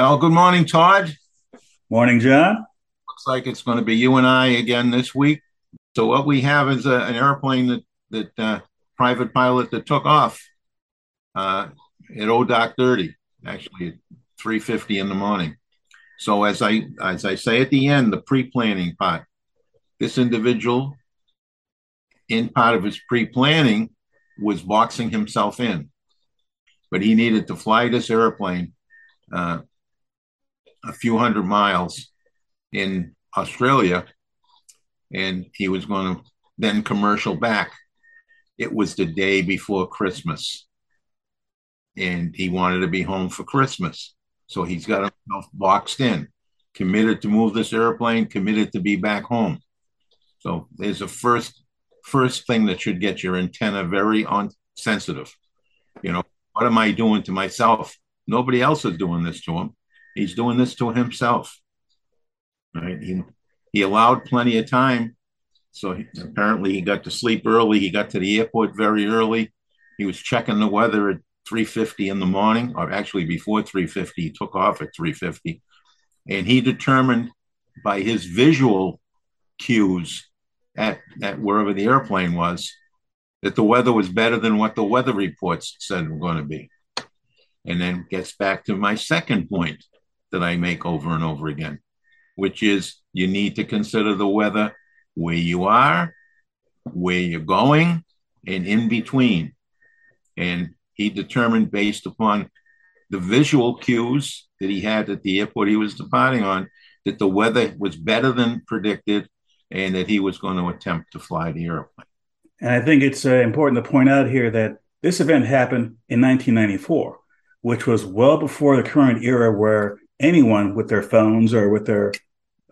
Well, good morning, Todd. Morning, John. Looks like it's going to be you and I again this week. So what we have is a, an airplane that that uh, private pilot that took off uh, at ODOC 30, actually at 3:50 in the morning. So as I as I say at the end, the pre-planning part, this individual, in part of his pre-planning, was boxing himself in, but he needed to fly this airplane. Uh, a few hundred miles in Australia, and he was going to then commercial back. It was the day before Christmas, and he wanted to be home for Christmas. So he's got himself boxed in, committed to move this airplane, committed to be back home. So there's a first first thing that should get your antenna very on sensitive. You know, what am I doing to myself? Nobody else is doing this to him. He's doing this to himself. Right? He, he allowed plenty of time. So he, apparently he got to sleep early. He got to the airport very early. He was checking the weather at 3:50 in the morning, or actually before 3:50. He took off at 3:50, and he determined by his visual cues at, at wherever the airplane was that the weather was better than what the weather reports said were going to be. And then gets back to my second point that I make over and over again, which is you need to consider the weather where you are, where you're going, and in between. And he determined based upon the visual cues that he had at the airport he was departing on that the weather was better than predicted and that he was going to attempt to fly the airplane. And I think it's uh, important to point out here that this event happened in 1994, which was well before the current era where anyone with their phones or with their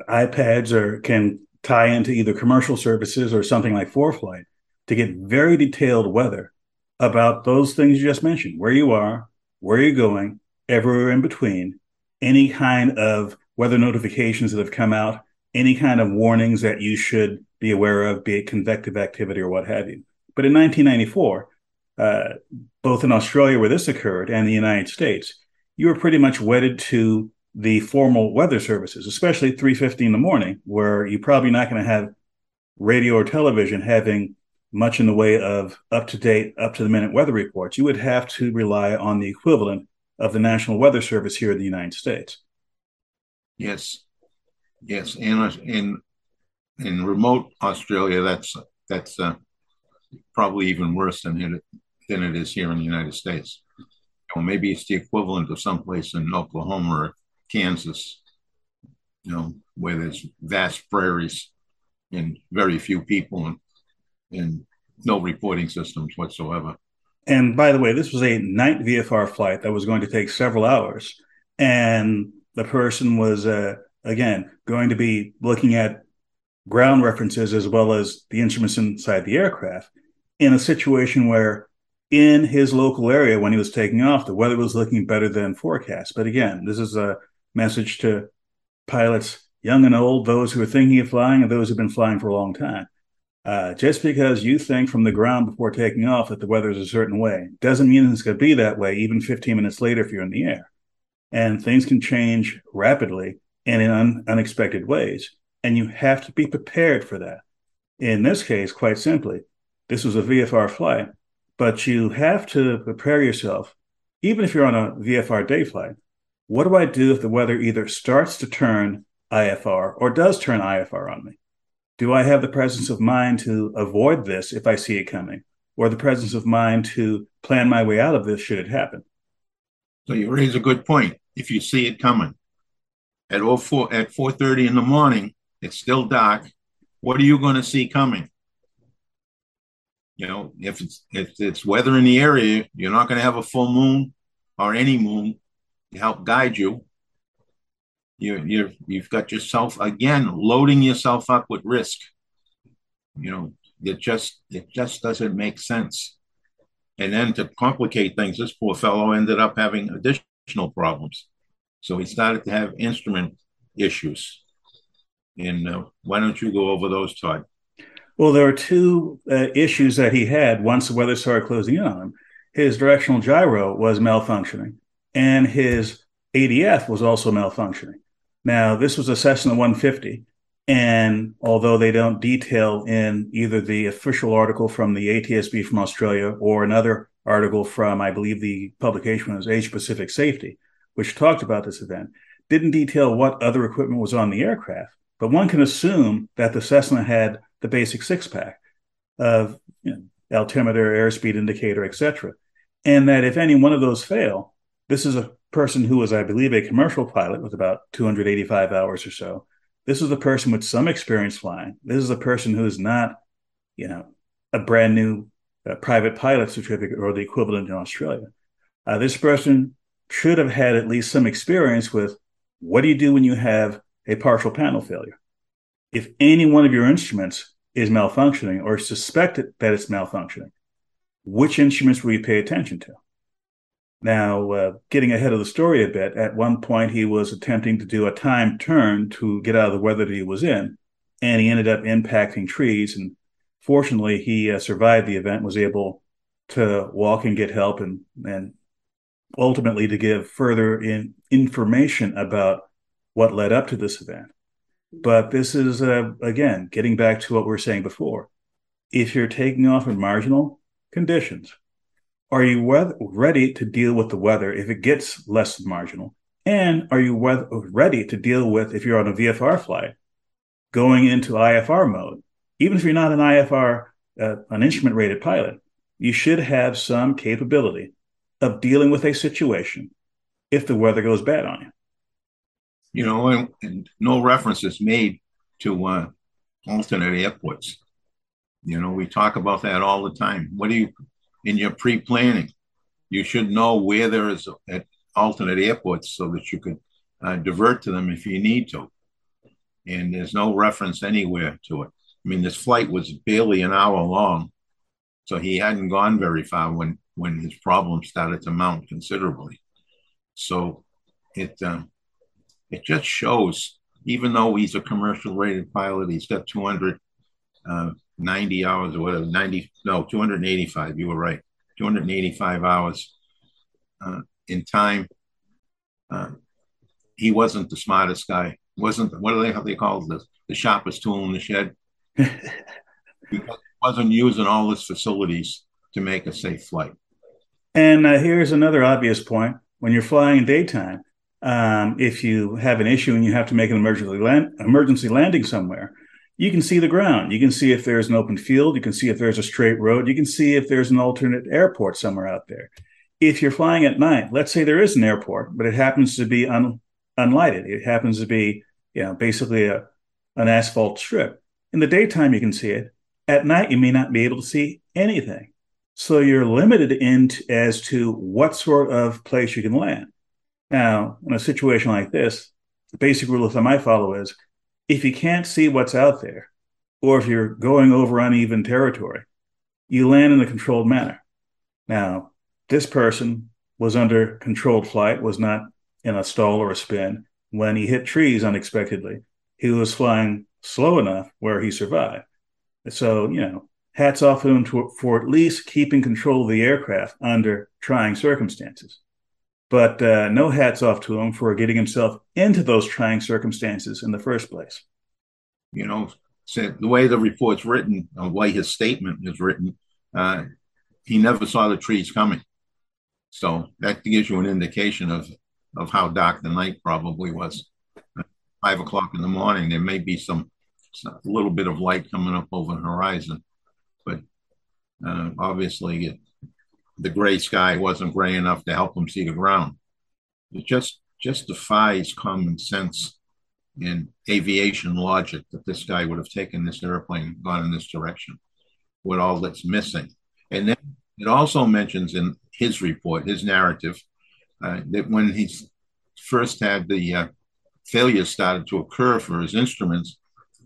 iPads or can tie into either commercial services or something like ForeFlight to get very detailed weather about those things you just mentioned, where you are, where you're going, everywhere in between, any kind of weather notifications that have come out, any kind of warnings that you should be aware of, be it convective activity or what have you. But in 1994, uh, both in Australia where this occurred and the United States, you were pretty much wedded to the formal weather services, especially 3:50 in the morning, where you're probably not going to have radio or television having much in the way of up-to-date, up-to-the-minute weather reports. You would have to rely on the equivalent of the National Weather Service here in the United States. Yes, yes, and in in remote Australia, that's that's uh, probably even worse than it than it is here in the United States. Or maybe it's the equivalent of someplace in Oklahoma or Kansas, you know, where there's vast prairies and very few people and, and no reporting systems whatsoever. And by the way, this was a night VFR flight that was going to take several hours. And the person was, uh, again, going to be looking at ground references as well as the instruments inside the aircraft in a situation where in his local area when he was taking off the weather was looking better than forecast but again this is a message to pilots, young and old, those who are thinking of flying and those who've been flying for a long time. Uh, just because you think from the ground before taking off that the weather is a certain way doesn't mean it's going to be that way even 15 minutes later if you're in the air. And things can change rapidly and in un- unexpected ways. And you have to be prepared for that. In this case, quite simply, this was a VFR flight, but you have to prepare yourself even if you're on a VFR day flight, what do I do if the weather either starts to turn IFR or does turn IFR on me? Do I have the presence of mind to avoid this if I see it coming, or the presence of mind to plan my way out of this should it happen? So you raise a good point. If you see it coming at 04, at 4:30 in the morning, it's still dark. What are you going to see coming? You know, if it's if it's weather in the area, you're not going to have a full moon or any moon help guide you. You you you've got yourself again loading yourself up with risk. You know, it just it just doesn't make sense. And then to complicate things, this poor fellow ended up having additional problems. So he started to have instrument issues. And uh, why don't you go over those, Todd? Well, there were two uh, issues that he had once the weather started closing in on him. His directional gyro was malfunctioning, and his ADF was also malfunctioning. Now, this was a Cessna 150, and although they don't detail in either the official article from the ATSB from Australia or another article from, I believe the publication was Asia Pacific Safety, which talked about this event, didn't detail what other equipment was on the aircraft. But one can assume that the Cessna had the basic six pack of you know, altimeter, airspeed indicator, etc. And that if any one of those fail, this is a person who was, I believe, a commercial pilot with about 285 hours or so. This is a person with some experience flying. This is a person who is not, you know, a brand new uh, private pilot certificate or the equivalent in Australia. Uh, this person should have had at least some experience with what do you do when you have a partial panel failure? if any one of your instruments is malfunctioning or suspected that it's malfunctioning, which instruments will you pay attention to? Now, uh, getting ahead of the story a bit, at one point he was attempting to do a time turn to get out of the weather that he was in, and he ended up impacting trees. And fortunately, he uh, survived the event, was able to walk and get help, and and ultimately to give further in, information about what led up to this event. But this is, uh, again, getting back to what we were saying before. If you're taking off in marginal conditions, are you we- ready to deal with the weather if it gets less than marginal? And are you we- ready to deal with, if you're on a VFR flight, going into IFR mode? Even if you're not an IFR, uh, an instrument rated pilot, you should have some capability of dealing with a situation if the weather goes bad on you you know, and, and no reference is made to uh, alternate airports. You know, we talk about that all the time. What do you, in your pre planning, you should know where there is at alternate airports so that you could uh, divert to them if you need to. And there's no reference anywhere to it. I mean, this flight was barely an hour long, so he hadn't gone very far when when his problems started to mount considerably. So it um, it just shows, even though he's a commercial rated pilot, he's got 200 uh, hours or whatever, 90, no, 285. You were right. 285 hours uh, in time. Uh, he wasn't the smartest guy. Wasn't what do they how they call this? The sharpest tool in the shed. he wasn't using all his facilities to make a safe flight. And uh, here's another obvious point: when you're flying in daytime, um, if you have an issue and you have to make an emergency land, emergency landing somewhere, you can see the ground. You can see if there's an open field. You can see if there's a straight road. You can see if there's an alternate airport somewhere out there. If you're flying at night, let's say there is an airport, but it happens to be un, unlighted. It happens to be, you know, basically a, an asphalt strip. In the daytime, you can see it. At night, you may not be able to see anything. So you're limited in t- as to what sort of place you can land. Now, in a situation like this, the basic rule of thumb I follow is if you can't see what's out there, or if you're going over uneven territory, you land in a controlled manner. Now, this person was under controlled flight, was not in a stall or a spin. When he hit trees unexpectedly, he was flying slow enough where he survived. So, you know, hats off to him to, for at least keeping control of the aircraft under trying circumstances but uh, no hats off to him for getting himself into those trying circumstances in the first place. You know, the way the report's written, the way his statement is written, uh, he never saw the trees coming. So that gives you an indication of of how dark the night probably was. Five o'clock in the morning, there may be some a little bit of light coming up over the horizon, but uh, obviously it, the gray sky wasn't gray enough to help him see the ground. It just just defies common sense and aviation logic that this guy would have taken this airplane, gone in this direction, with all that's missing. And then it also mentions in his report, his narrative, uh, that when he first had the uh, failures started to occur for his instruments,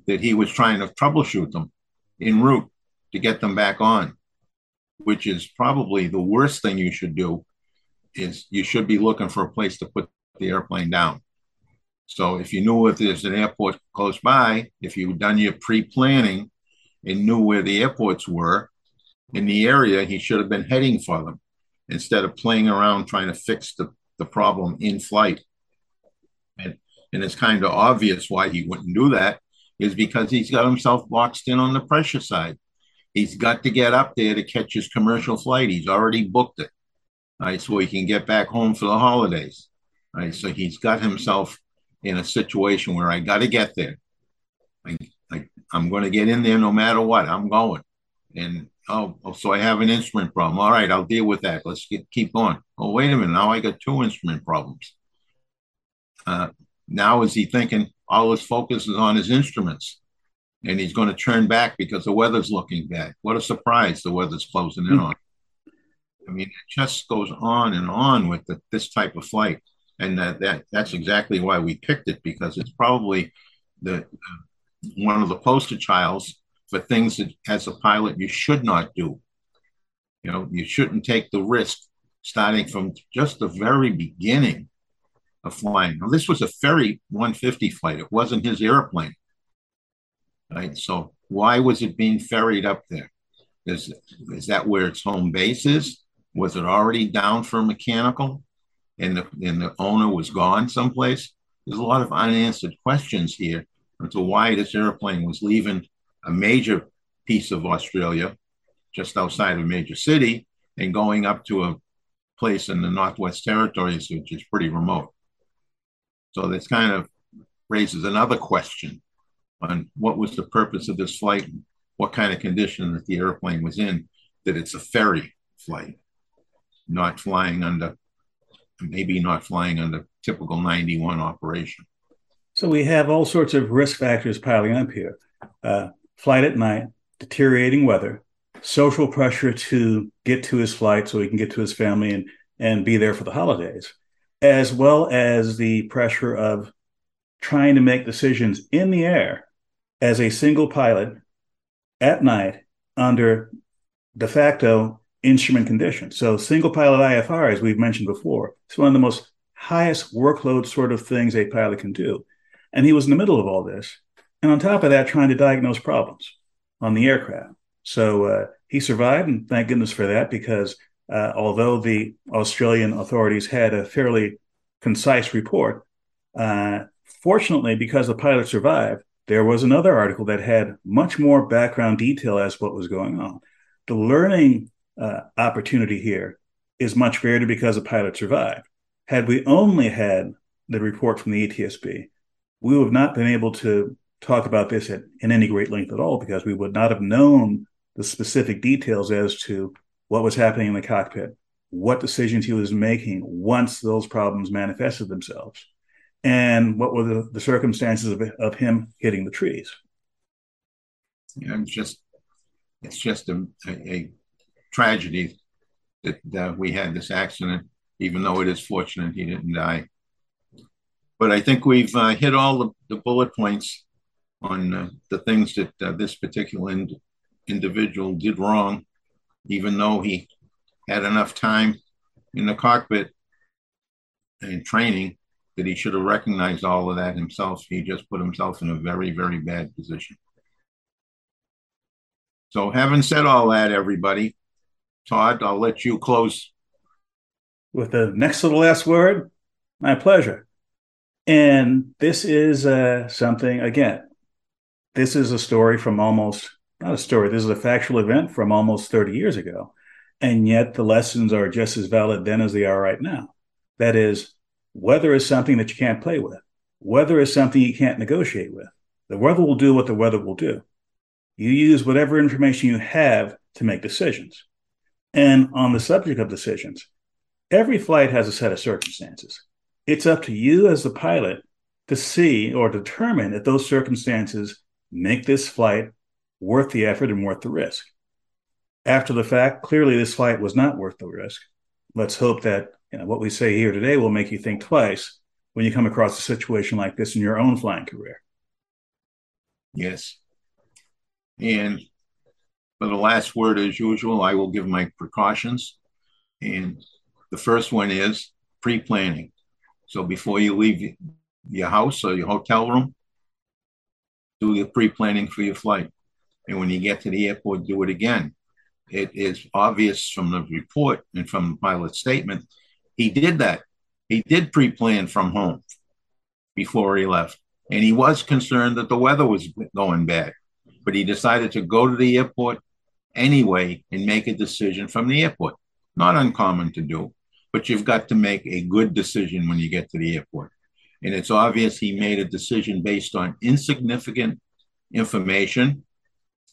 that he was trying to troubleshoot them en route to get them back on, which is probably the worst thing you should do. Is you should be looking for a place to put the airplane down. So if you knew if there's an airport close by, if you've done your pre-planning and knew where the airports were in the area, he should have been heading for them instead of playing around trying to fix the, the problem in flight. And, and it's kind of obvious why he wouldn't do that is because he's got himself boxed in on the pressure side. He's got to get up there to catch his commercial flight. He's already booked it. Right, so he can get back home for the holidays. Right, so he's got himself in a situation where I got to get there. I, I, I'm going to get in there no matter what. I'm going. And oh, oh, so I have an instrument problem. All right, I'll deal with that. Let's get, keep going. Oh, wait a minute. Now I got two instrument problems. Uh, now is he thinking all his focus is on his instruments and he's going to turn back because the weather's looking bad. What a surprise the weather's closing in mm-hmm. on. I mean, it just goes on and on with the, this type of flight. And that, that that's exactly why we picked it because it's probably the one of the poster childs for things that as a pilot you should not do. You know, you shouldn't take the risk starting from just the very beginning of flying. Now, this was a ferry 150 flight. It wasn't his airplane. Right. So why was it being ferried up there? Is is that where its home base is? Was it already down for mechanical, and the and the owner was gone someplace? There's a lot of unanswered questions here as to why this airplane was leaving a major piece of Australia, just outside of a major city, and going up to a place in the Northwest Territories, which is pretty remote. So this kind of raises another question on what was the purpose of this flight, and what kind of condition that the airplane was in, that it's a ferry flight, not flying under, maybe not flying under typical 91 operation. So we have all sorts of risk factors piling up here. Uh, flight at night, deteriorating weather, social pressure to get to his flight so he can get to his family and, and be there for the holidays, as well as the pressure of trying to make decisions in the air as a single pilot at night under de facto instrument conditions. So, single pilot IFR, as we've mentioned before, is one of the most highest workload sort of things a pilot can do. And he was in the middle of all this and on top of that, trying to diagnose problems on the aircraft. So uh, he survived, and thank goodness for that, because uh, although the Australian authorities had a fairly concise report, uh, fortunately, because the pilot survived, there was another article that had much more background detail as what was going on. The learning uh, opportunity here is much greater because the pilot survived. Had we only had the report from the ATSB, we would have not been able to talk about this at, in any great length at all because we would not have known the specific details as to what was happening in the cockpit, what decisions he was making once those problems manifested themselves, and what were the, the circumstances of, of him hitting the trees. Yeah, it's just it's just a, a, a tragedy that, that we had this accident, even though it is fortunate he didn't die. But I think we've uh, hit all the, the bullet points on uh, the things that uh, this particular ind- individual did wrong, even though he had enough time in the cockpit and training that he should have recognized all of that himself. He just put himself in a very, very bad position. So, having said all that, everybody, Todd, I'll let you close. With the next to the last word, my pleasure. And this is uh, something, again, this is a story from almost not a story this is a factual event from almost 30 years ago And yet the lessons are just as valid then as they are right now. That is, weather is something that you can't play with. Weather is something you can't negotiate with. The weather will do what the weather will do. You use whatever information you have to make decisions. And on the subject of decisions, every flight has a set of circumstances. It's up to you as the pilot to see or determine if those circumstances make this flight worth the effort and worth the risk. After the fact, clearly this flight was not worth the risk. Let's hope that you know, what we say here today will make you think twice when you come across a situation like this in your own flying career. Yes. And for the last word, as usual, I will give my precautions. And the first one is pre planning. So before you leave your house or your hotel room, do the pre planning for your flight. And when you get to the airport, do it again. It is obvious from the report and from the pilot's statement, he did that. He did pre plan from home before he left. And he was concerned that the weather was going bad but he decided to go to the airport anyway and make a decision from the airport. Not uncommon to do, but you've got to make a good decision when you get to the airport. And it's obvious he made a decision based on insignificant information,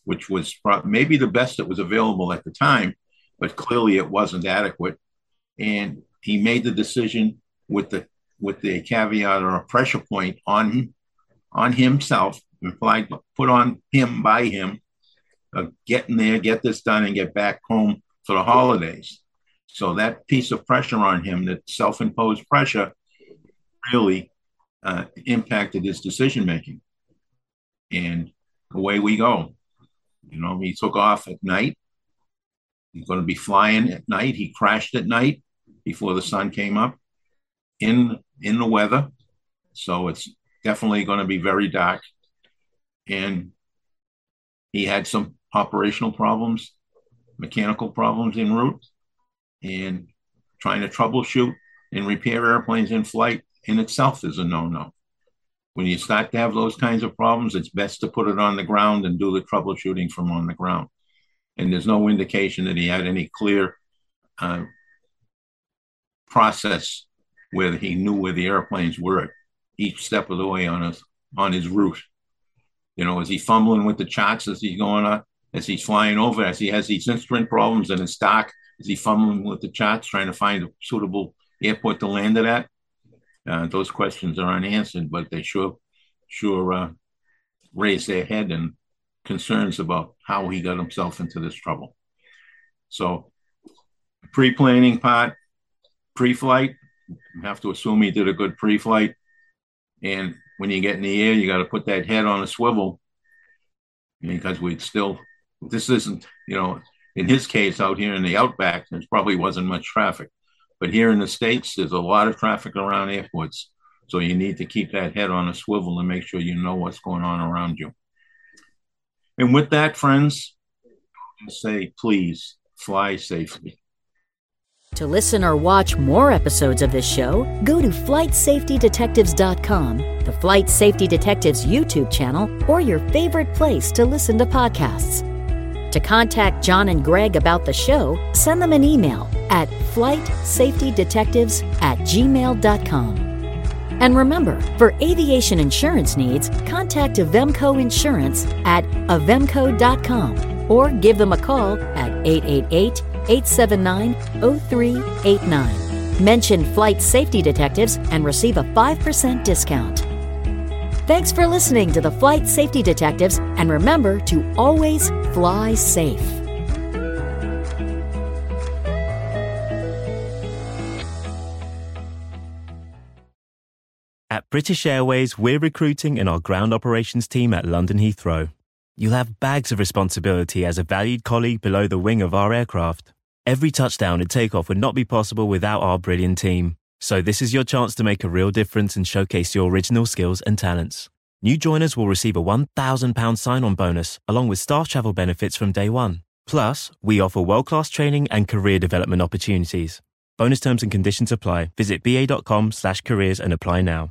which was maybe the best that was available at the time, but clearly it wasn't adequate. And he made the decision with the with the caveat or a pressure point on on himself implied put on him by him, uh, get in there, get this done, and get back home for the holidays. So that piece of pressure on him, that self-imposed pressure, really uh, impacted his decision making. And away we go. You know, he took off at night. He's going to be flying at night. He crashed at night before the sun came up in in the weather. So it's definitely going to be very dark and he had some operational problems, mechanical problems en route, and trying to troubleshoot and repair airplanes in flight in itself is a no-no. When you start to have those kinds of problems, it's best to put it on the ground and do the troubleshooting from on the ground. And there's no indication that he had any clear uh, process where he knew where the airplanes were each step of the way on his on his route. You know, is he fumbling with the charts as he's going on, as he's flying over, as he has these instrument problems in his stock? Is he fumbling with the charts, trying to find a suitable airport to land it at? Uh, those questions are unanswered, but they sure, sure uh, raise their head and concerns about how he got himself into this trouble. So, pre-planning part, pre-flight, you have to assume he did a good pre-flight, and when you get in the air, you got to put that head on a swivel because we'd still, this isn't, you know, in his case out here in the outback, there probably wasn't much traffic. But here in the States, there's a lot of traffic around airports. So you need to keep that head on a swivel and make sure you know what's going on around you. And with that, friends, say please fly safely. To listen or watch more episodes of this show, go to flightsafetydetectives.com, the Flight Safety Detectives YouTube channel, or your favorite place to listen to podcasts. To contact John and Greg about the show, send them an email at flightsafetydetectives at gmail.com. And remember, for aviation insurance needs, contact Avemco Insurance at avemco.com or give them a call at 888 879 0389. Mention Flight Safety Detectives and receive a 5% discount. Thanks for listening to the Flight Safety Detectives, and remember to always fly safe. British Airways, we're recruiting in our ground operations team at London Heathrow. You'll have bags of responsibility as a valued colleague below the wing of our aircraft. Every touchdown and takeoff would not be possible without our brilliant team. So this is your chance to make a real difference and showcase your original skills and talents. New joiners will receive a £1,000 sign-on bonus along with staff travel benefits from day one. Plus, we offer world-class training and career development opportunities. Bonus terms and conditions apply. Visit ba.com slash careers and apply now.